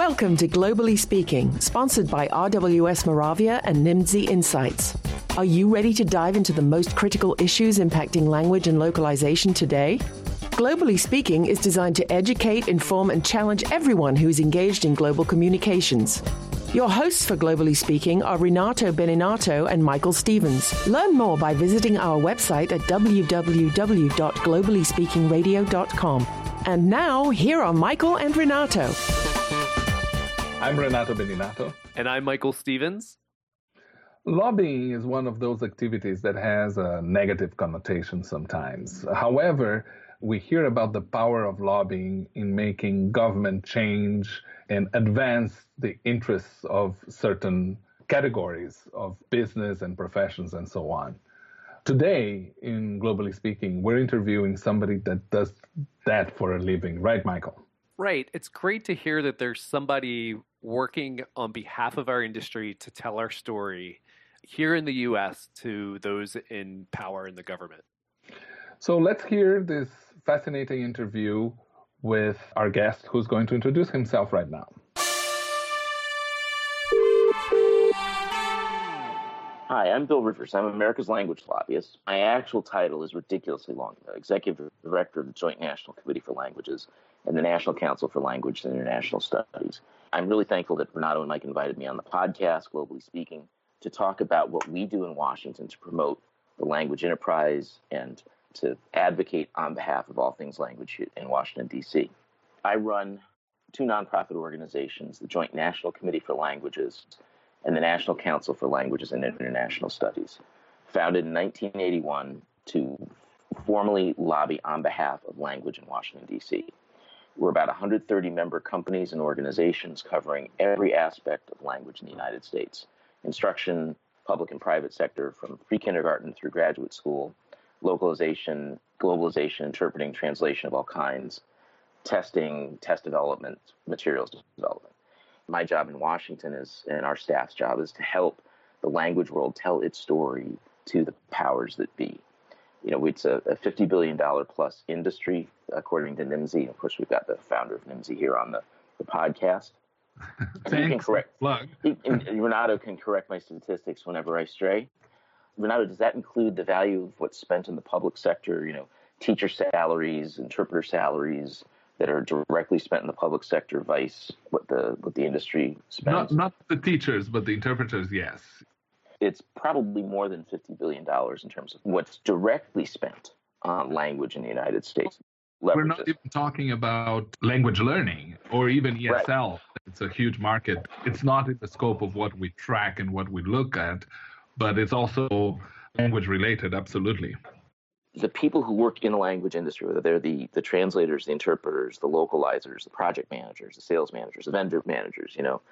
Welcome to Globally Speaking, sponsored by RWS Moravia and Nimdzi Insights. Are you ready to dive into the most critical issues impacting language and localization today? Globally Speaking is designed to educate, inform, and challenge everyone who is engaged in global communications. Your hosts for Globally Speaking are Renato Beninato and Michael Stevens. Learn more by visiting our website at www.globallyspeakingradio.com. And now, here are Michael and Renato. I'm Renato Beninato. And I'm Michael Stevens. Lobbying is one of those activities that has a negative connotation sometimes. However, we hear about the power of lobbying in making government change and advance the interests of certain categories of business and professions and so on. Today, in Globally Speaking, we're interviewing somebody that does that for a living, right, Michael? Right. It's great to hear that there's somebody working on behalf of our industry to tell our story here in the US to those in power in the government. So let's hear this fascinating interview with our guest who's going to introduce himself right now. Hi, I'm Bill Rivers. I'm America's language lobbyist. My actual title is ridiculously long, though. Executive Director of the Joint National Committee for Languages and the National Council for Language and International Studies. I'm really thankful that Renato and Mike invited me on the podcast, Globally Speaking, to talk about what we do in Washington to promote the language enterprise and to advocate on behalf of all things language in Washington, D.C. I run two nonprofit organizations, the Joint National Committee for Languages and the National Council for Languages and International Studies, founded in 1981 to formally lobby on behalf of language in Washington, D.C. We're about 130 member companies and organizations covering every aspect of language in the United States instruction, public and private sector, from pre kindergarten through graduate school, localization, globalization, interpreting, translation of all kinds, testing, test development, materials development. My job in Washington is, and our staff's job is to help the language world tell its story to the powers that be. You know, it's a, a $50 billion plus industry, according to Nimdzi. Of course, we've got the founder of Nimdzi here on the, the podcast. Thanks. Can correct, plug. Renato can correct my statistics whenever I stray. Renato, does that include the value of what's spent in the public sector? You know, teacher salaries, interpreter salaries that are directly spent in the public sector, vice what the what the industry spends. Not not the teachers, but the interpreters. Yes, it's probably more than fifty billion dollars in terms of what's directly spent on language in the United States. We're not even talking about language learning or even ESL. Right. It's a huge market. It's not in the scope of what we track and what we look at but it's also language related, absolutely. The people who work in the language industry, whether they're the, the translators, the interpreters, the localizers, the project managers, the sales managers, the vendor managers, you know,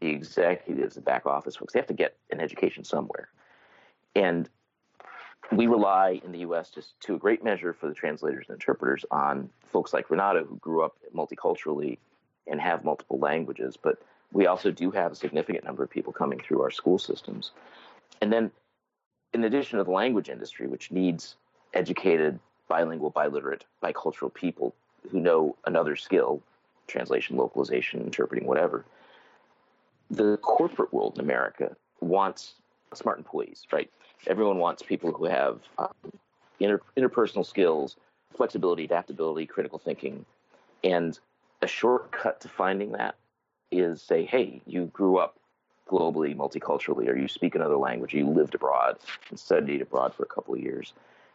the executives, the back office folks, they have to get an education somewhere. And we rely in the U.S. just to a great measure for the translators and interpreters on folks like Renato who grew up multiculturally and have multiple languages. But we also do have a significant number of people coming through our school systems and then, in addition to the language industry, which needs educated, bilingual, biliterate, bicultural people who know another skill translation, localization, interpreting, whatever the corporate world in America wants smart employees, right? Everyone wants people who have um, inter- interpersonal skills, flexibility, adaptability, critical thinking. And a shortcut to finding that is say, hey, you grew up globally, multiculturally, or you speak another language, you lived abroad and studied abroad for a couple of years.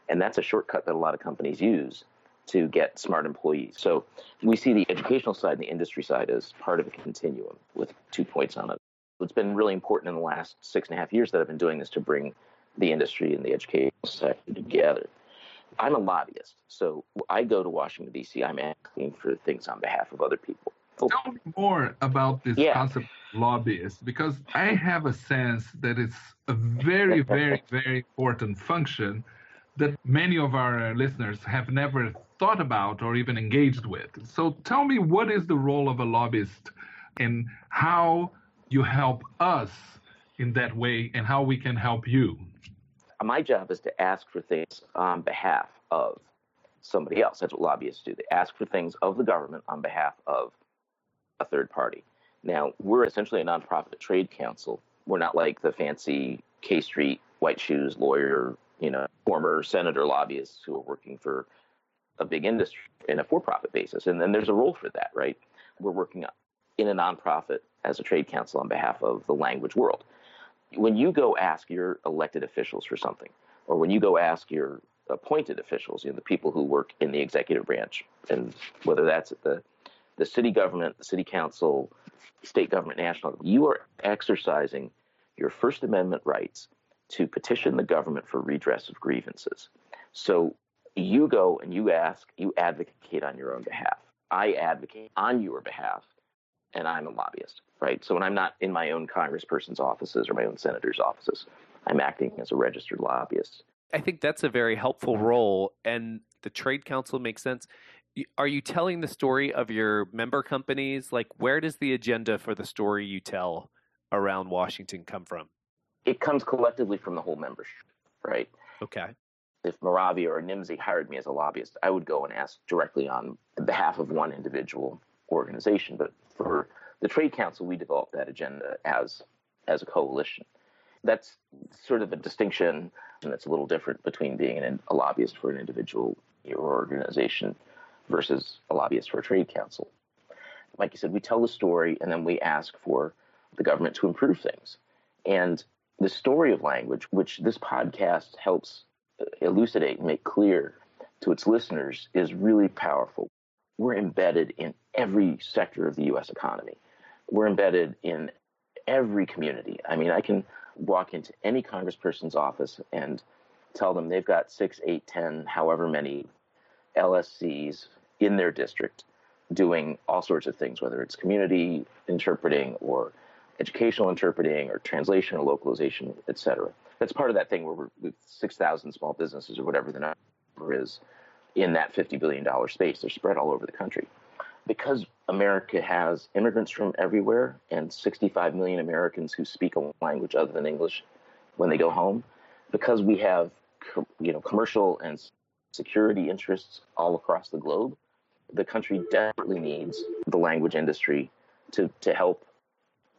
And that's a shortcut that a lot of companies use to get smart employees. So we see the educational side and the industry side as part of a continuum with two points on it. It's been really important in the last six and a half years that I've been doing this to bring the industry and the educational sector together. I'm a lobbyist, so I go to Washington, D.C., I'm asking for things on behalf of other people. Oh. Tell me more about this yeah. concept of lobbyist because I have a sense that it's a very, very, very important function that many of our listeners have never thought about or even engaged with. So tell me what is the role of a lobbyist and how you help us in that way and how we can help you. My job is to ask for things on behalf of somebody else. That's what lobbyists do. They ask for things of the government on behalf of a third party. Now, we're essentially a nonprofit trade council. We're not like the fancy K Street white shoes lawyer, you know, former senator lobbyists who are working for a big industry in a for-profit basis. And then there's a role for that, right? We're working in a nonprofit as a trade council on behalf of the language world. When you go ask your elected officials for something, or when you go ask your appointed officials, you know, the people who work in the executive branch, and whether that's at the the city government, the city council, state government, national, you are exercising your First Amendment rights to petition the government for redress of grievances. So you go and you ask, you advocate on your own behalf. I advocate on your behalf, and I'm a lobbyist, right? So when I'm not in my own congressperson's offices or my own senator's offices, I'm acting as a registered lobbyist. I think that's a very helpful role, and the trade council makes sense. Are you telling the story of your member companies? Like, where does the agenda for the story you tell around Washington come from? It comes collectively from the whole membership, right? Okay. If Moravia or Nimdzi hired me as a lobbyist, I would go and ask directly on behalf of one individual organization. But for the Trade Council, we developed that agenda as as a coalition. That's sort of a distinction and that's a little different between being an, a lobbyist for an individual or organization versus a lobbyist for a trade council. Like you said, we tell the story and then we ask for the government to improve things. And the story of language, which this podcast helps elucidate and make clear to its listeners, is really powerful. We're embedded in every sector of the U.S. economy. We're embedded in every community. I mean, I can walk into any congressperson's office and tell them they've got six, eight, ten, however many LSCs in their district doing all sorts of things, whether it's community interpreting or educational interpreting or translation or localization, et cetera. That's part of that thing where we're with 6,000 small businesses or whatever the number is in that $50 billion space. They're spread all over the country. Because America has immigrants from everywhere and 65 million Americans who speak a language other than English when they go home, because we have you know commercial and security interests all across the globe, the country desperately needs the language industry to, to help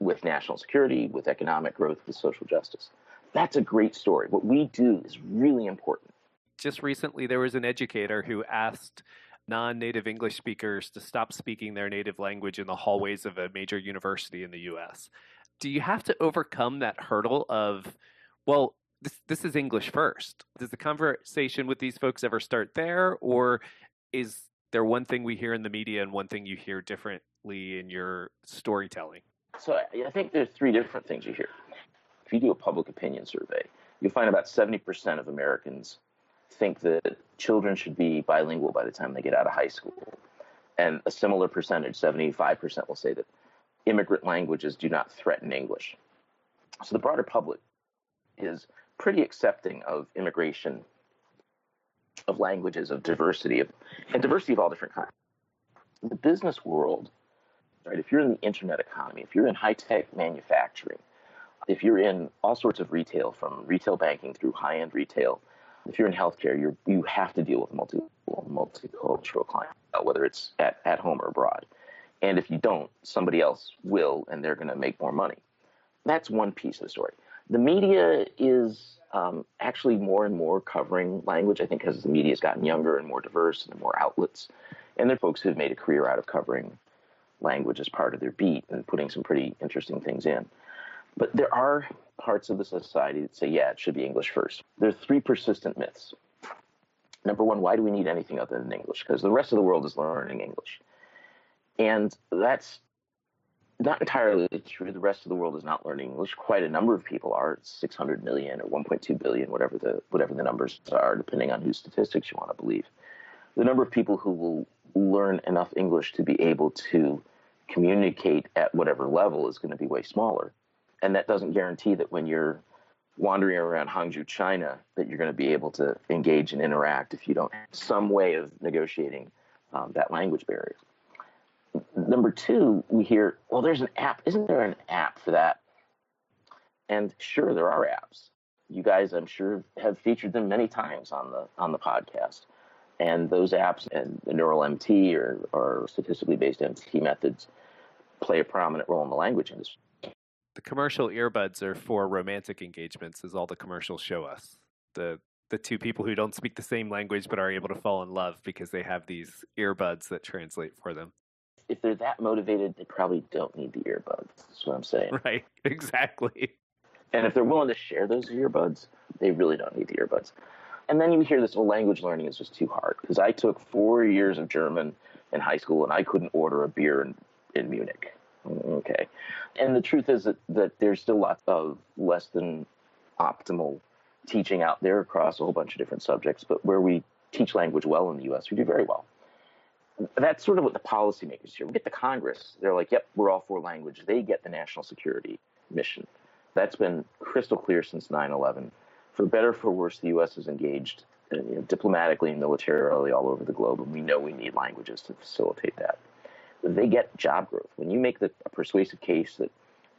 with national security, with economic growth, with social justice. That's a great story. What we do is really important. Just recently, there was an educator who asked non native English speakers to stop speaking their native language in the hallways of a major university in the US. Do you have to overcome that hurdle of, well, this this is English first. Does the conversation with these folks ever start there, or is there one thing we hear in the media and one thing you hear differently in your storytelling? So I think there's three different things you hear. If you do a public opinion survey, you'll find about 70% of Americans think that children should be bilingual by the time they get out of high school. And a similar percentage, 75%, will say that immigrant languages do not threaten English. So the broader public is pretty accepting of immigration, of languages, of diversity, of, and diversity of all different kinds. The business world, right, if you're in the internet economy, if you're in high tech manufacturing, if you're in all sorts of retail, from retail banking through high end retail, if you're in healthcare, you you have to deal with multi, multicultural clients, whether it's at, at home or abroad. And if you don't, somebody else will, and they're going to make more money. That's one piece of the story the media is um, actually more and more covering language. I think as the media has gotten younger and more diverse and more outlets, and there are folks who've made a career out of covering language as part of their beat and putting some pretty interesting things in. But there are parts of the society that say, yeah, it should be English first. There are three persistent myths. Number one, why do we need anything other than English? Because the rest of the world is learning English. And that's not entirely true. The rest of the world is not learning English. Quite a number of people are. 600 million or 1.2 billion, whatever the whatever the numbers are, depending on whose statistics you want to believe. The number of people who will learn enough English to be able to communicate at whatever level is going to be way smaller, and that doesn't guarantee that when you're wandering around Hangzhou, China, that you're going to be able to engage and interact if you don't have some way of negotiating um, that language barrier number two, we hear, well, there's an app. Isn't there an app for that? And sure, there are apps. You guys, I'm sure, have featured them many times on the on the podcast. And those apps and the neural MT or, or statistically based MT methods play a prominent role in the language industry. The commercial earbuds are for romantic engagements, as all the commercials show us. The the two people who don't speak the same language but are able to fall in love because they have these earbuds that translate for them. If they're that motivated, they probably don't need the earbuds. That's what I'm saying. Right, exactly. And if they're willing to share those earbuds, they really don't need the earbuds. And then you hear this whole language learning is just too hard because I took four years of German in high school and I couldn't order a beer in, in Munich. Okay. And the truth is that, that there's still lots of less than optimal teaching out there across a whole bunch of different subjects, but where we teach language well in the US, we do very well. That's sort of what the policymakers here. We get the Congress, they're like, yep, we're all for language. They get the national security mission. That's been crystal clear since 9 11. For better for worse, the U.S. is engaged uh, you know, diplomatically and militarily all over the globe, and we know we need languages to facilitate that. They get job growth. When you make the, a persuasive case that,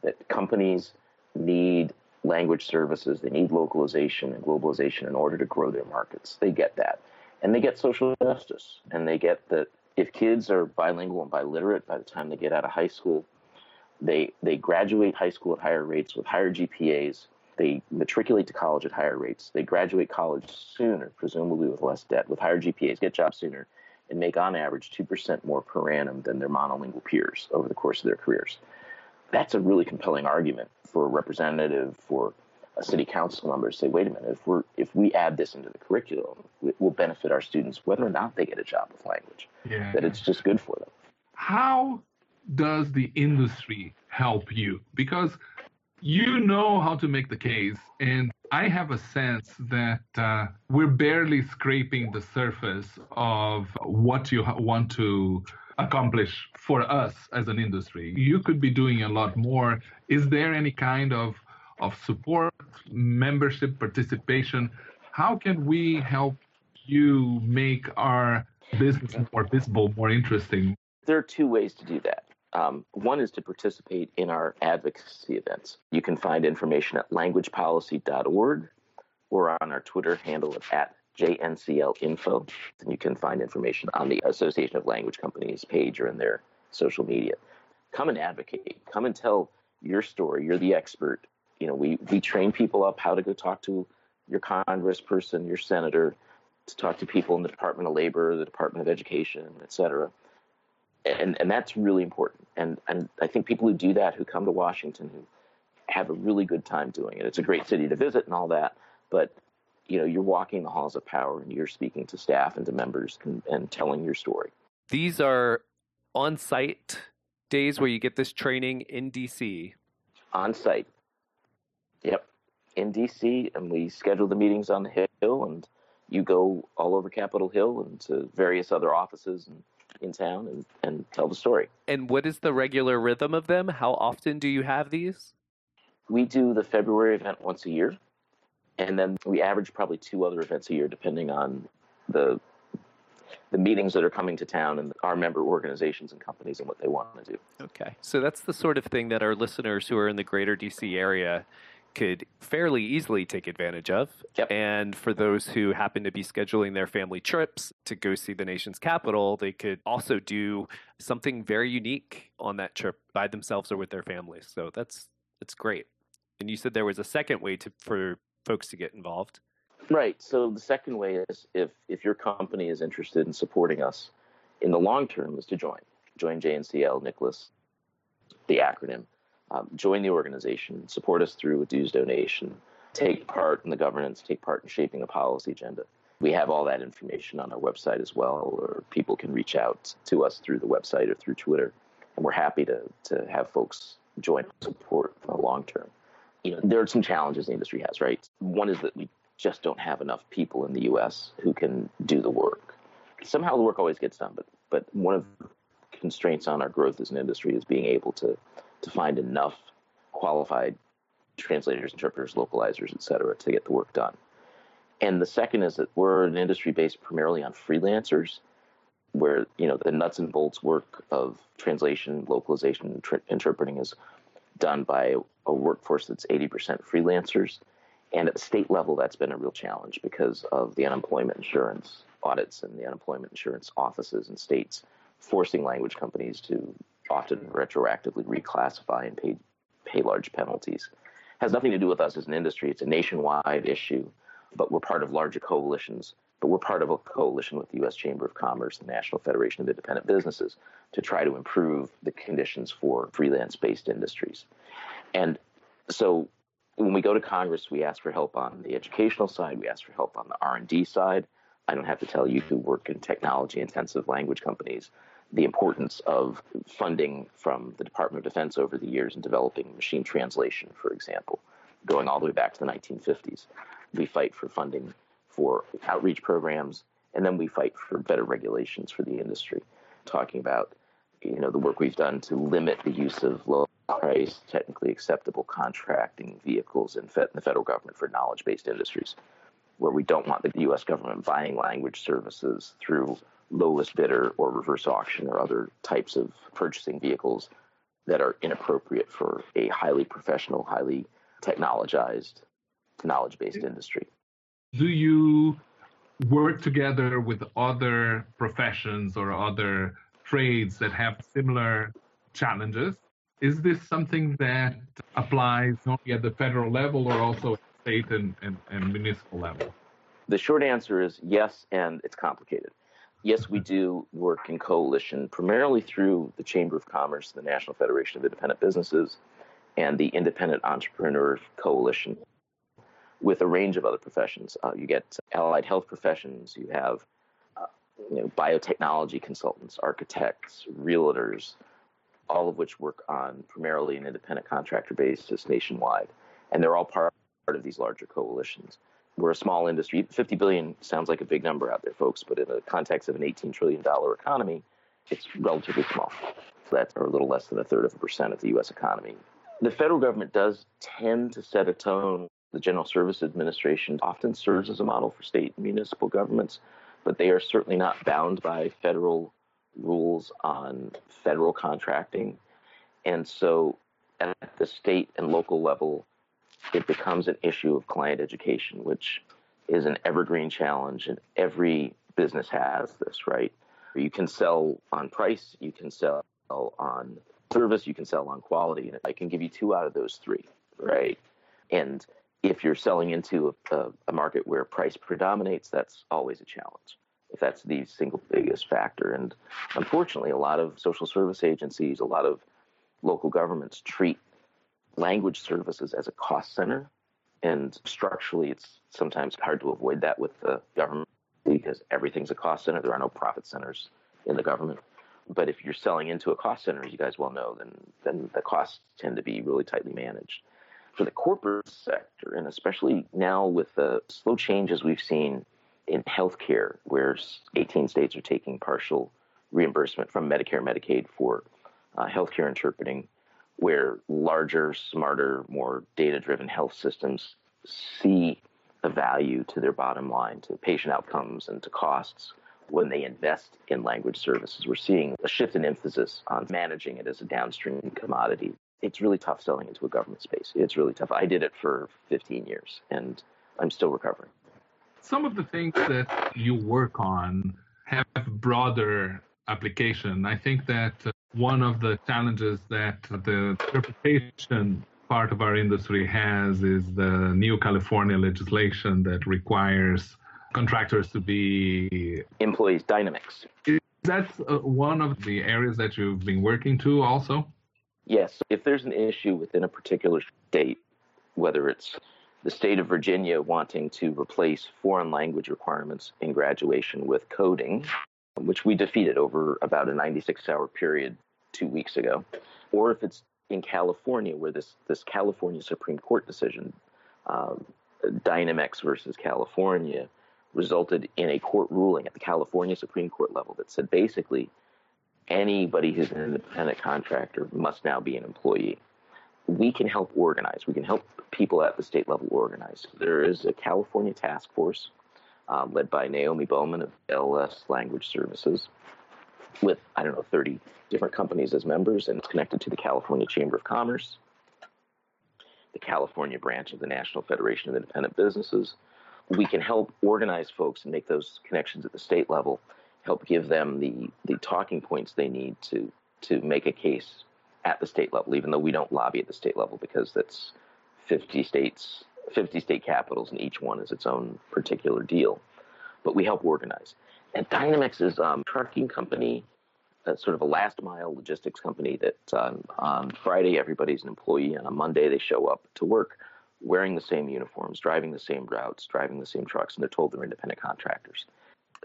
that companies need language services, they need localization and globalization in order to grow their markets, they get that. And they get social justice, and they get that if kids are bilingual and biliterate by the time they get out of high school, they they graduate high school at higher rates with higher GPAs. They matriculate to college at higher rates. They graduate college sooner, presumably with less debt, with higher GPAs, get jobs sooner, and make on average 2% more per annum than their monolingual peers over the course of their careers. That's a really compelling argument for a representative, for a city council member to say, wait a minute, if we're if we add this into the curriculum, it will benefit our students whether or not they get a job with language. Yeah. That it's just good for them. How does the industry help you? Because you know how to make the case, and I have a sense that uh, we're barely scraping the surface of what you want to accomplish for us as an industry. You could be doing a lot more. Is there any kind of of support, membership, participation? How can we help you make our business more visible, more interesting? There are two ways to do that. Um, one is to participate in our advocacy events. You can find information at languagepolicy.org or on our Twitter handle at JNCLinfo. And you can find information on the Association of Language Companies page or in their social media. Come and advocate. Come and tell your story. You're the expert. You know, we, we train people up how to go talk to your congressperson, your senator, to talk to people in the Department of Labor, the Department of Education, et cetera and and that's really important. And and I think people who do that, who come to Washington, who have a really good time doing it. It's a great city to visit and all that, but you know, you're walking the halls of power and you're speaking to staff and to members and, and telling your story. These are on-site days where you get this training in DC. On site. Yep. In DC, and we schedule the meetings on the Hill, and you go all over Capitol Hill and to various other offices and in town and, and tell the story. And what is the regular rhythm of them? How often do you have these? We do the February event once a year, and then we average probably two other events a year, depending on the the meetings that are coming to town and our member organizations and companies and what they want to do. Okay, so that's the sort of thing that our listeners who are in the greater DC area could fairly easily take advantage of. Yep. And for those who happen to be scheduling their family trips to go see the nation's capital, they could also do something very unique on that trip by themselves or with their families. So that's that's great. And you said there was a second way to for folks to get involved. Right. So the second way is if if your company is interested in supporting us in the long term is to join. Join JNCL, Nicholas, the acronym um, join the organization, support us through a dues donation, take part in the governance, take part in shaping the policy agenda. We have all that information on our website as well, or people can reach out to us through the website or through Twitter. And we're happy to, to have folks join support for the long term. You know, there are some challenges the industry has, right? One is that we just don't have enough people in the U.S. who can do the work. Somehow the work always gets done, but but one of the constraints on our growth as an industry is being able to to find enough qualified translators, interpreters, localizers, et cetera, to get the work done. And the second is that we're an industry based primarily on freelancers, where you know the nuts and bolts work of translation, localization, tr- interpreting is done by a workforce that's 80% freelancers. And at the state level, that's been a real challenge because of the unemployment insurance audits and the unemployment insurance offices in states forcing language companies to often retroactively reclassify and pay, pay large penalties. Has nothing to do with us as an industry. It's a nationwide issue, but we're part of larger coalitions. But we're part of a coalition with the U.S. Chamber of Commerce, the National Federation of Independent Businesses, to try to improve the conditions for freelance-based industries. And so when we go to Congress, we ask for help on the educational side. We ask for help on the R&D side. I don't have to tell you who work in technology-intensive language companies the importance of funding from the Department of Defense over the years in developing machine translation, for example, going all the way back to the 1950s. We fight for funding for outreach programs, and then we fight for better regulations for the industry, talking about you know the work we've done to limit the use of low price, technically acceptable contracting vehicles in the federal government for knowledge based industries, where we don't want the U.S. government buying language services through lowest bidder or reverse auction or other types of purchasing vehicles that are inappropriate for a highly professional, highly technologized, knowledge based industry. Do you work together with other professions or other trades that have similar challenges? Is this something that applies not only at the federal level or also at state and, and, and municipal level? The short answer is yes, and it's complicated. Yes, we do work in coalition primarily through the Chamber of Commerce, the National Federation of Independent Businesses, and the Independent Entrepreneur Coalition with a range of other professions. Uh, you get allied health professions, you have uh, you know, biotechnology consultants, architects, realtors, all of which work on primarily an independent contractor basis nationwide. And they're all part of these larger coalitions. We're a small industry. 50 billion sounds like a big number out there, folks, but in the context of an 18 trillion dollar economy, it's relatively small. So that's a little less than a third of a percent of the U.S. economy. The federal government does tend to set a tone. The General Service Administration often serves as a model for state and municipal governments, but they are certainly not bound by federal rules on federal contracting. And so at the state and local level, it becomes an issue of client education, which is an evergreen challenge, and every business has this, right? You can sell on price, you can sell on service, you can sell on quality, and I can give you two out of those three, right? And if you're selling into a, a market where price predominates, that's always a challenge. If that's the single biggest factor. And unfortunately, a lot of social service agencies, a lot of local governments treat language services as a cost center. And structurally, it's sometimes hard to avoid that with the government because everything's a cost center. There are no profit centers in the government. But if you're selling into a cost center, as you guys well know, then, then the costs tend to be really tightly managed. For the corporate sector, and especially now with the slow changes we've seen in healthcare, where 18 states are taking partial reimbursement from Medicare Medicaid for uh, healthcare interpreting, where larger, smarter, more data driven health systems see the value to their bottom line, to patient outcomes, and to costs when they invest in language services. We're seeing a shift in emphasis on managing it as a downstream commodity. It's really tough selling into a government space. It's really tough. I did it for 15 years and I'm still recovering. Some of the things that you work on have broader application. I think that one of the challenges that the interpretation part of our industry has is the new California legislation that requires contractors to be employees dynamics. Is that uh, one of the areas that you've been working to also? Yes. If there's an issue within a particular state, whether it's the state of Virginia wanting to replace foreign language requirements in graduation with coding, which we defeated over about a 96 hour period two weeks ago, or if it's in California, where this, this California Supreme Court decision, um, Dynamex versus California, resulted in a court ruling at the California Supreme Court level that said basically anybody who's an independent contractor must now be an employee. We can help organize. We can help people at the state level organize. There is a California task force um, led by Naomi Bowman of LS Language Services with, I don't know, 30 different companies as members, and it's connected to the California Chamber of Commerce, the California branch of the National Federation of Independent Businesses. We can help organize folks and make those connections at the state level, help give them the, the talking points they need to to make a case at the state level, even though we don't lobby at the state level because that's 50 states, 50 state capitals, and each one is its own particular deal. But we help organize. And Dynamex is a trucking company, uh, sort of a last mile logistics company that on, on Friday everybody's an employee, and on Monday they show up to work wearing the same uniforms, driving the same routes, driving the same trucks, and they're told they're independent contractors.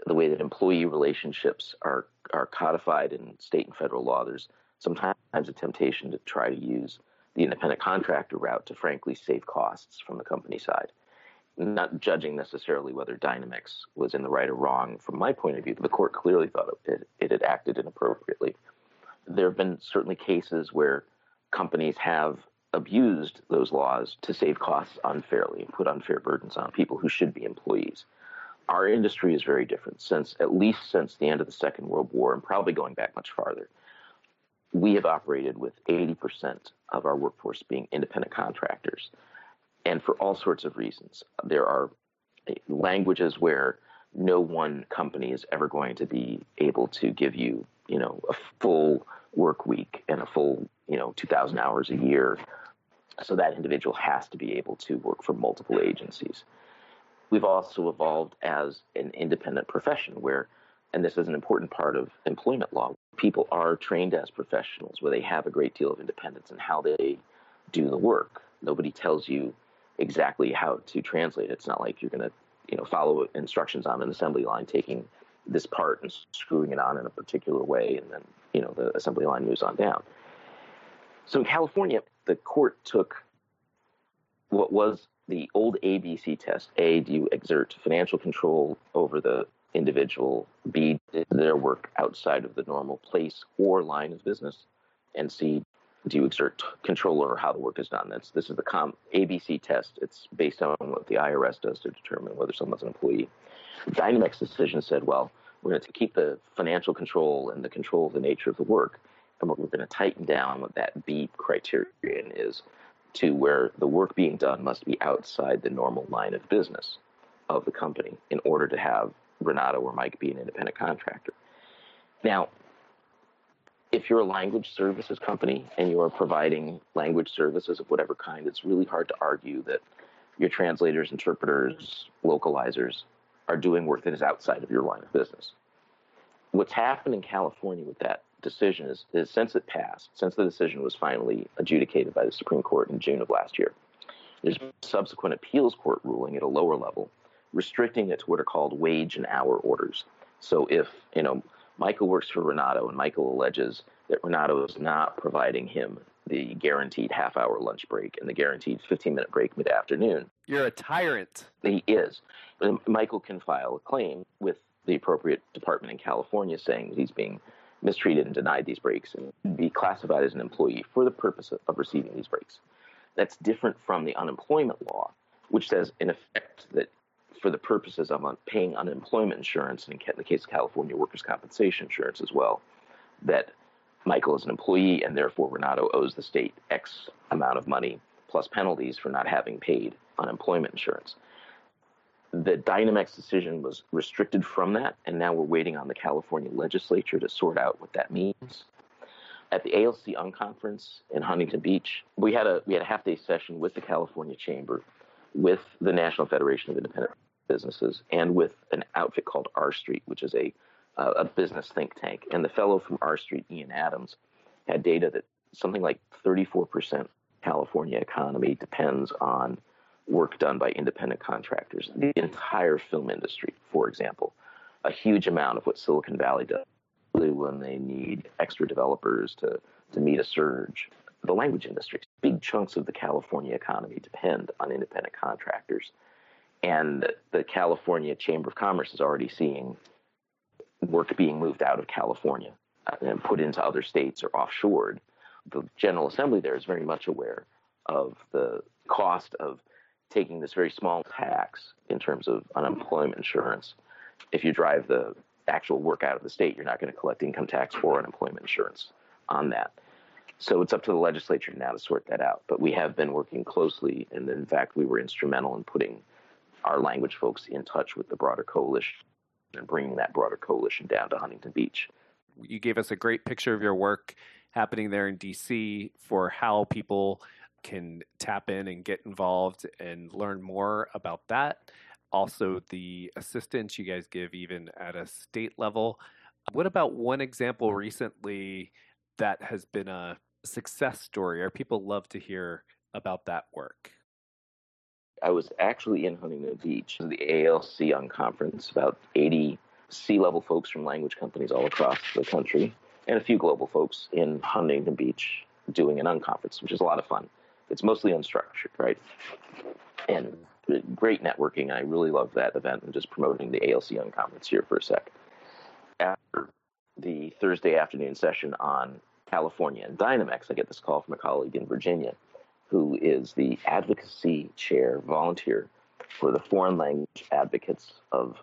The way that employee relationships are are codified in state and federal law, there's sometimes a temptation to try to use the independent contractor route to frankly save costs from the company side. Not judging necessarily whether Dynamex was in the right or wrong from my point of view, the court clearly thought it, it had acted inappropriately. There have been certainly cases where companies have abused those laws to save costs unfairly and put unfair burdens on people who should be employees. Our industry is very different since at least since the end of the Second World War and probably going back much farther. We have operated with 80% of our workforce being independent contractors. And for all sorts of reasons. There are eh, languages where no one company is ever going to be able to give you, you know, a full work week and a full, you know, 2,000 hours a year so that individual has to be able to work for multiple agencies. We've also evolved as an independent profession where, and this is an important part of employment law, people are trained as professionals where they have a great deal of independence in how they do the work. Nobody tells you exactly how to translate. It's not like you're going to, you know, follow instructions on an assembly line, taking this part and screwing it on in a particular way, and then, you know, the assembly line moves on down. So in California, the court took what was the old ABC test. A, do you exert financial control over the individual? B, did their work outside of the normal place or line of business? And C, do you exert control over how the work is done? That's this is the com ABC test. It's based on what the IRS does to determine whether someone's an employee. Dynamex decision said, well, we're going to keep the financial control and the control of the nature of the work, and we're going to tighten down what that B criterion is to where the work being done must be outside the normal line of business of the company in order to have Renato or Mike be an independent contractor. Now, if you're a language services company and you are providing language services of whatever kind, it's really hard to argue that your translators, interpreters, localizers are doing work that is outside of your line of business. What's happened in California with that decision is, is since it passed, since the decision was finally adjudicated by the Supreme Court in June of last year, there's a subsequent appeals court ruling at a lower level restricting it to what are called wage and hour orders. So if, you know, Michael works for Renato and Michael alleges that Renato is not providing him the guaranteed half hour lunch break and the guaranteed 15 minute break mid afternoon. You're a tyrant. He is. Michael can file a claim with the appropriate department in California saying that he's being mistreated and denied these breaks and be classified as an employee for the purpose of receiving these breaks. That's different from the unemployment law, which says, in effect, that for the purposes of paying unemployment insurance, and in the case of California, workers' compensation insurance as well, that Michael is an employee and therefore Renato owes the state X amount of money plus penalties for not having paid unemployment insurance the Dynamex decision was restricted from that, and now we're waiting on the California legislature to sort out what that means. At the ALC Unconference in Huntington Beach, we had a we had a half day session with the California Chamber, with the National Federation of Independent Businesses, and with an outfit called R Street, which is a uh, a business think tank. And the fellow from R Street, Ian Adams, had data that something like 34% California economy depends on work done by independent contractors. The entire film industry, for example, a huge amount of what Silicon Valley does when they need extra developers to, to meet a surge. The language industry, big chunks of the California economy depend on independent contractors. And the California Chamber of Commerce is already seeing work being moved out of California uh, and put into other states or offshored. The General Assembly there is very much aware of the cost of taking this very small tax in terms of unemployment insurance. If you drive the actual work out of the state, you're not going to collect income tax or unemployment insurance on that. So it's up to the legislature now to sort that out. But we have been working closely, and in fact, we were instrumental in putting our language folks in touch with the broader coalition and bringing that broader coalition down to Huntington Beach. You gave us a great picture of your work happening there in DC for how people can tap in and get involved and learn more about that. Also, the assistance you guys give, even at a state level. What about one example recently that has been a success story, or people love to hear about that work? I was actually in Huntington Beach, the ALC Unconference, about 80 C level folks from language companies all across the country, and a few global folks in Huntington Beach doing an unconference, which is a lot of fun. It's mostly unstructured, right? And great networking. I really love that event and just promoting the ALC Unconference here for a sec. After the Thursday afternoon session on California and Dynamex, I get this call from a colleague in Virginia who is the advocacy chair volunteer for the Foreign Language Advocates of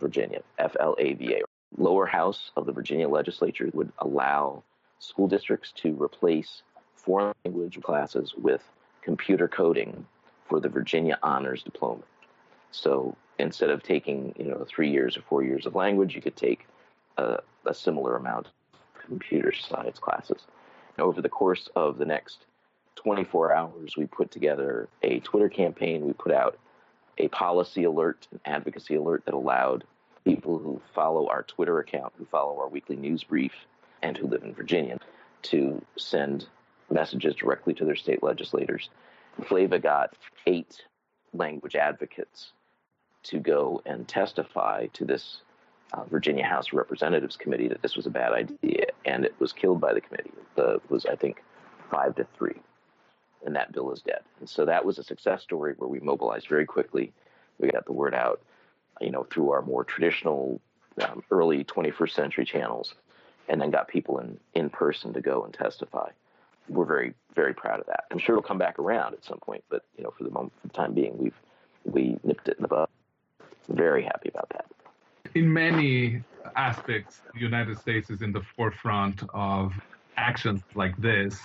Virginia, FLAVA. Lower house of the Virginia legislature would allow school districts to replace foreign language classes with computer coding for the Virginia Honors Diploma. So instead of taking, you know, three years or four years of language, you could take a, a similar amount of computer science classes. Over the course of the next 24 hours, we put together a Twitter campaign. We put out a policy alert, an advocacy alert that allowed people who follow our Twitter account, who follow our weekly news brief, and who live in Virginia to send messages directly to their state legislators. Flava got eight language advocates to go and testify to this uh, Virginia House of Representatives committee that this was a bad idea, and it was killed by the committee. The was I think five to three and that bill is dead. And so that was a success story where we mobilized very quickly. We got the word out, you know, through our more traditional um, early 21st century channels, and then got people in in person to go and testify. We're very very proud of that. I'm sure it'll come back around at some point, but you know, for the moment, for the time being, we've we nipped it in the bud. Very happy about that. In many aspects, the United States is in the forefront of actions like this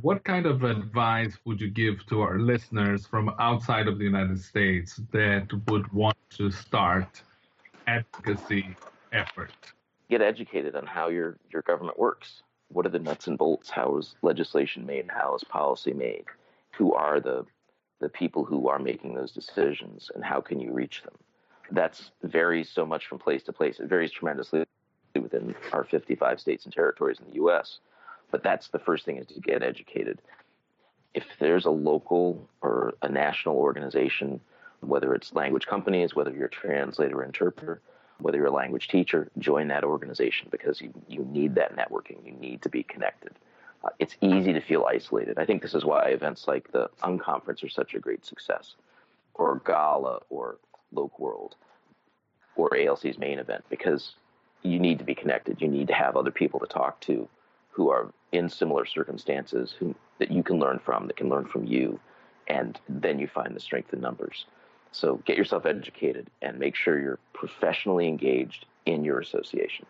what kind of advice would you give to our listeners from outside of the United States that would want to start advocacy effort? Get educated on how your, your government works. What are the nuts and bolts? How is legislation made? How is policy made? Who are the the people who are making those decisions and how can you reach them? That's varies so much from place to place. It varies tremendously within our 55 states and territories in the U.S. But that's the first thing is to get educated. If there's a local or a national organization, whether it's language companies, whether you're a translator or interpreter, whether you're a language teacher, join that organization because you, you need that networking. You need to be connected. Uh, it's easy to feel isolated. I think this is why events like the Unconference are such a great success, or Gala, or Loc World, or ALC's main event, because you need to be connected. You need to have other people to talk to who are in similar circumstances who that you can learn from, that can learn from you, and then you find the strength in numbers. So get yourself educated and make sure you're professionally engaged in your association.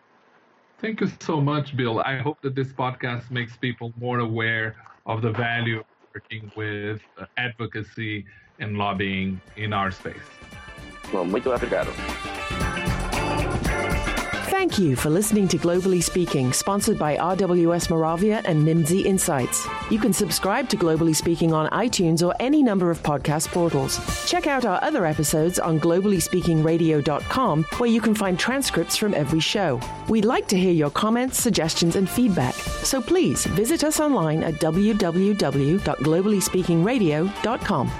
Thank you so much, Bill. I hope that this podcast makes people more aware of the value of working with advocacy and lobbying in our space. Well, muito obrigado. Thank you for listening to Globally Speaking, sponsored by RWS Moravia and Nimdzi Insights. You can subscribe to Globally Speaking on iTunes or any number of podcast portals. Check out our other episodes on globallyspeakingradio.com, where you can find transcripts from every show. We'd like to hear your comments, suggestions, and feedback, so please visit us online at www.globallyspeakingradio.com.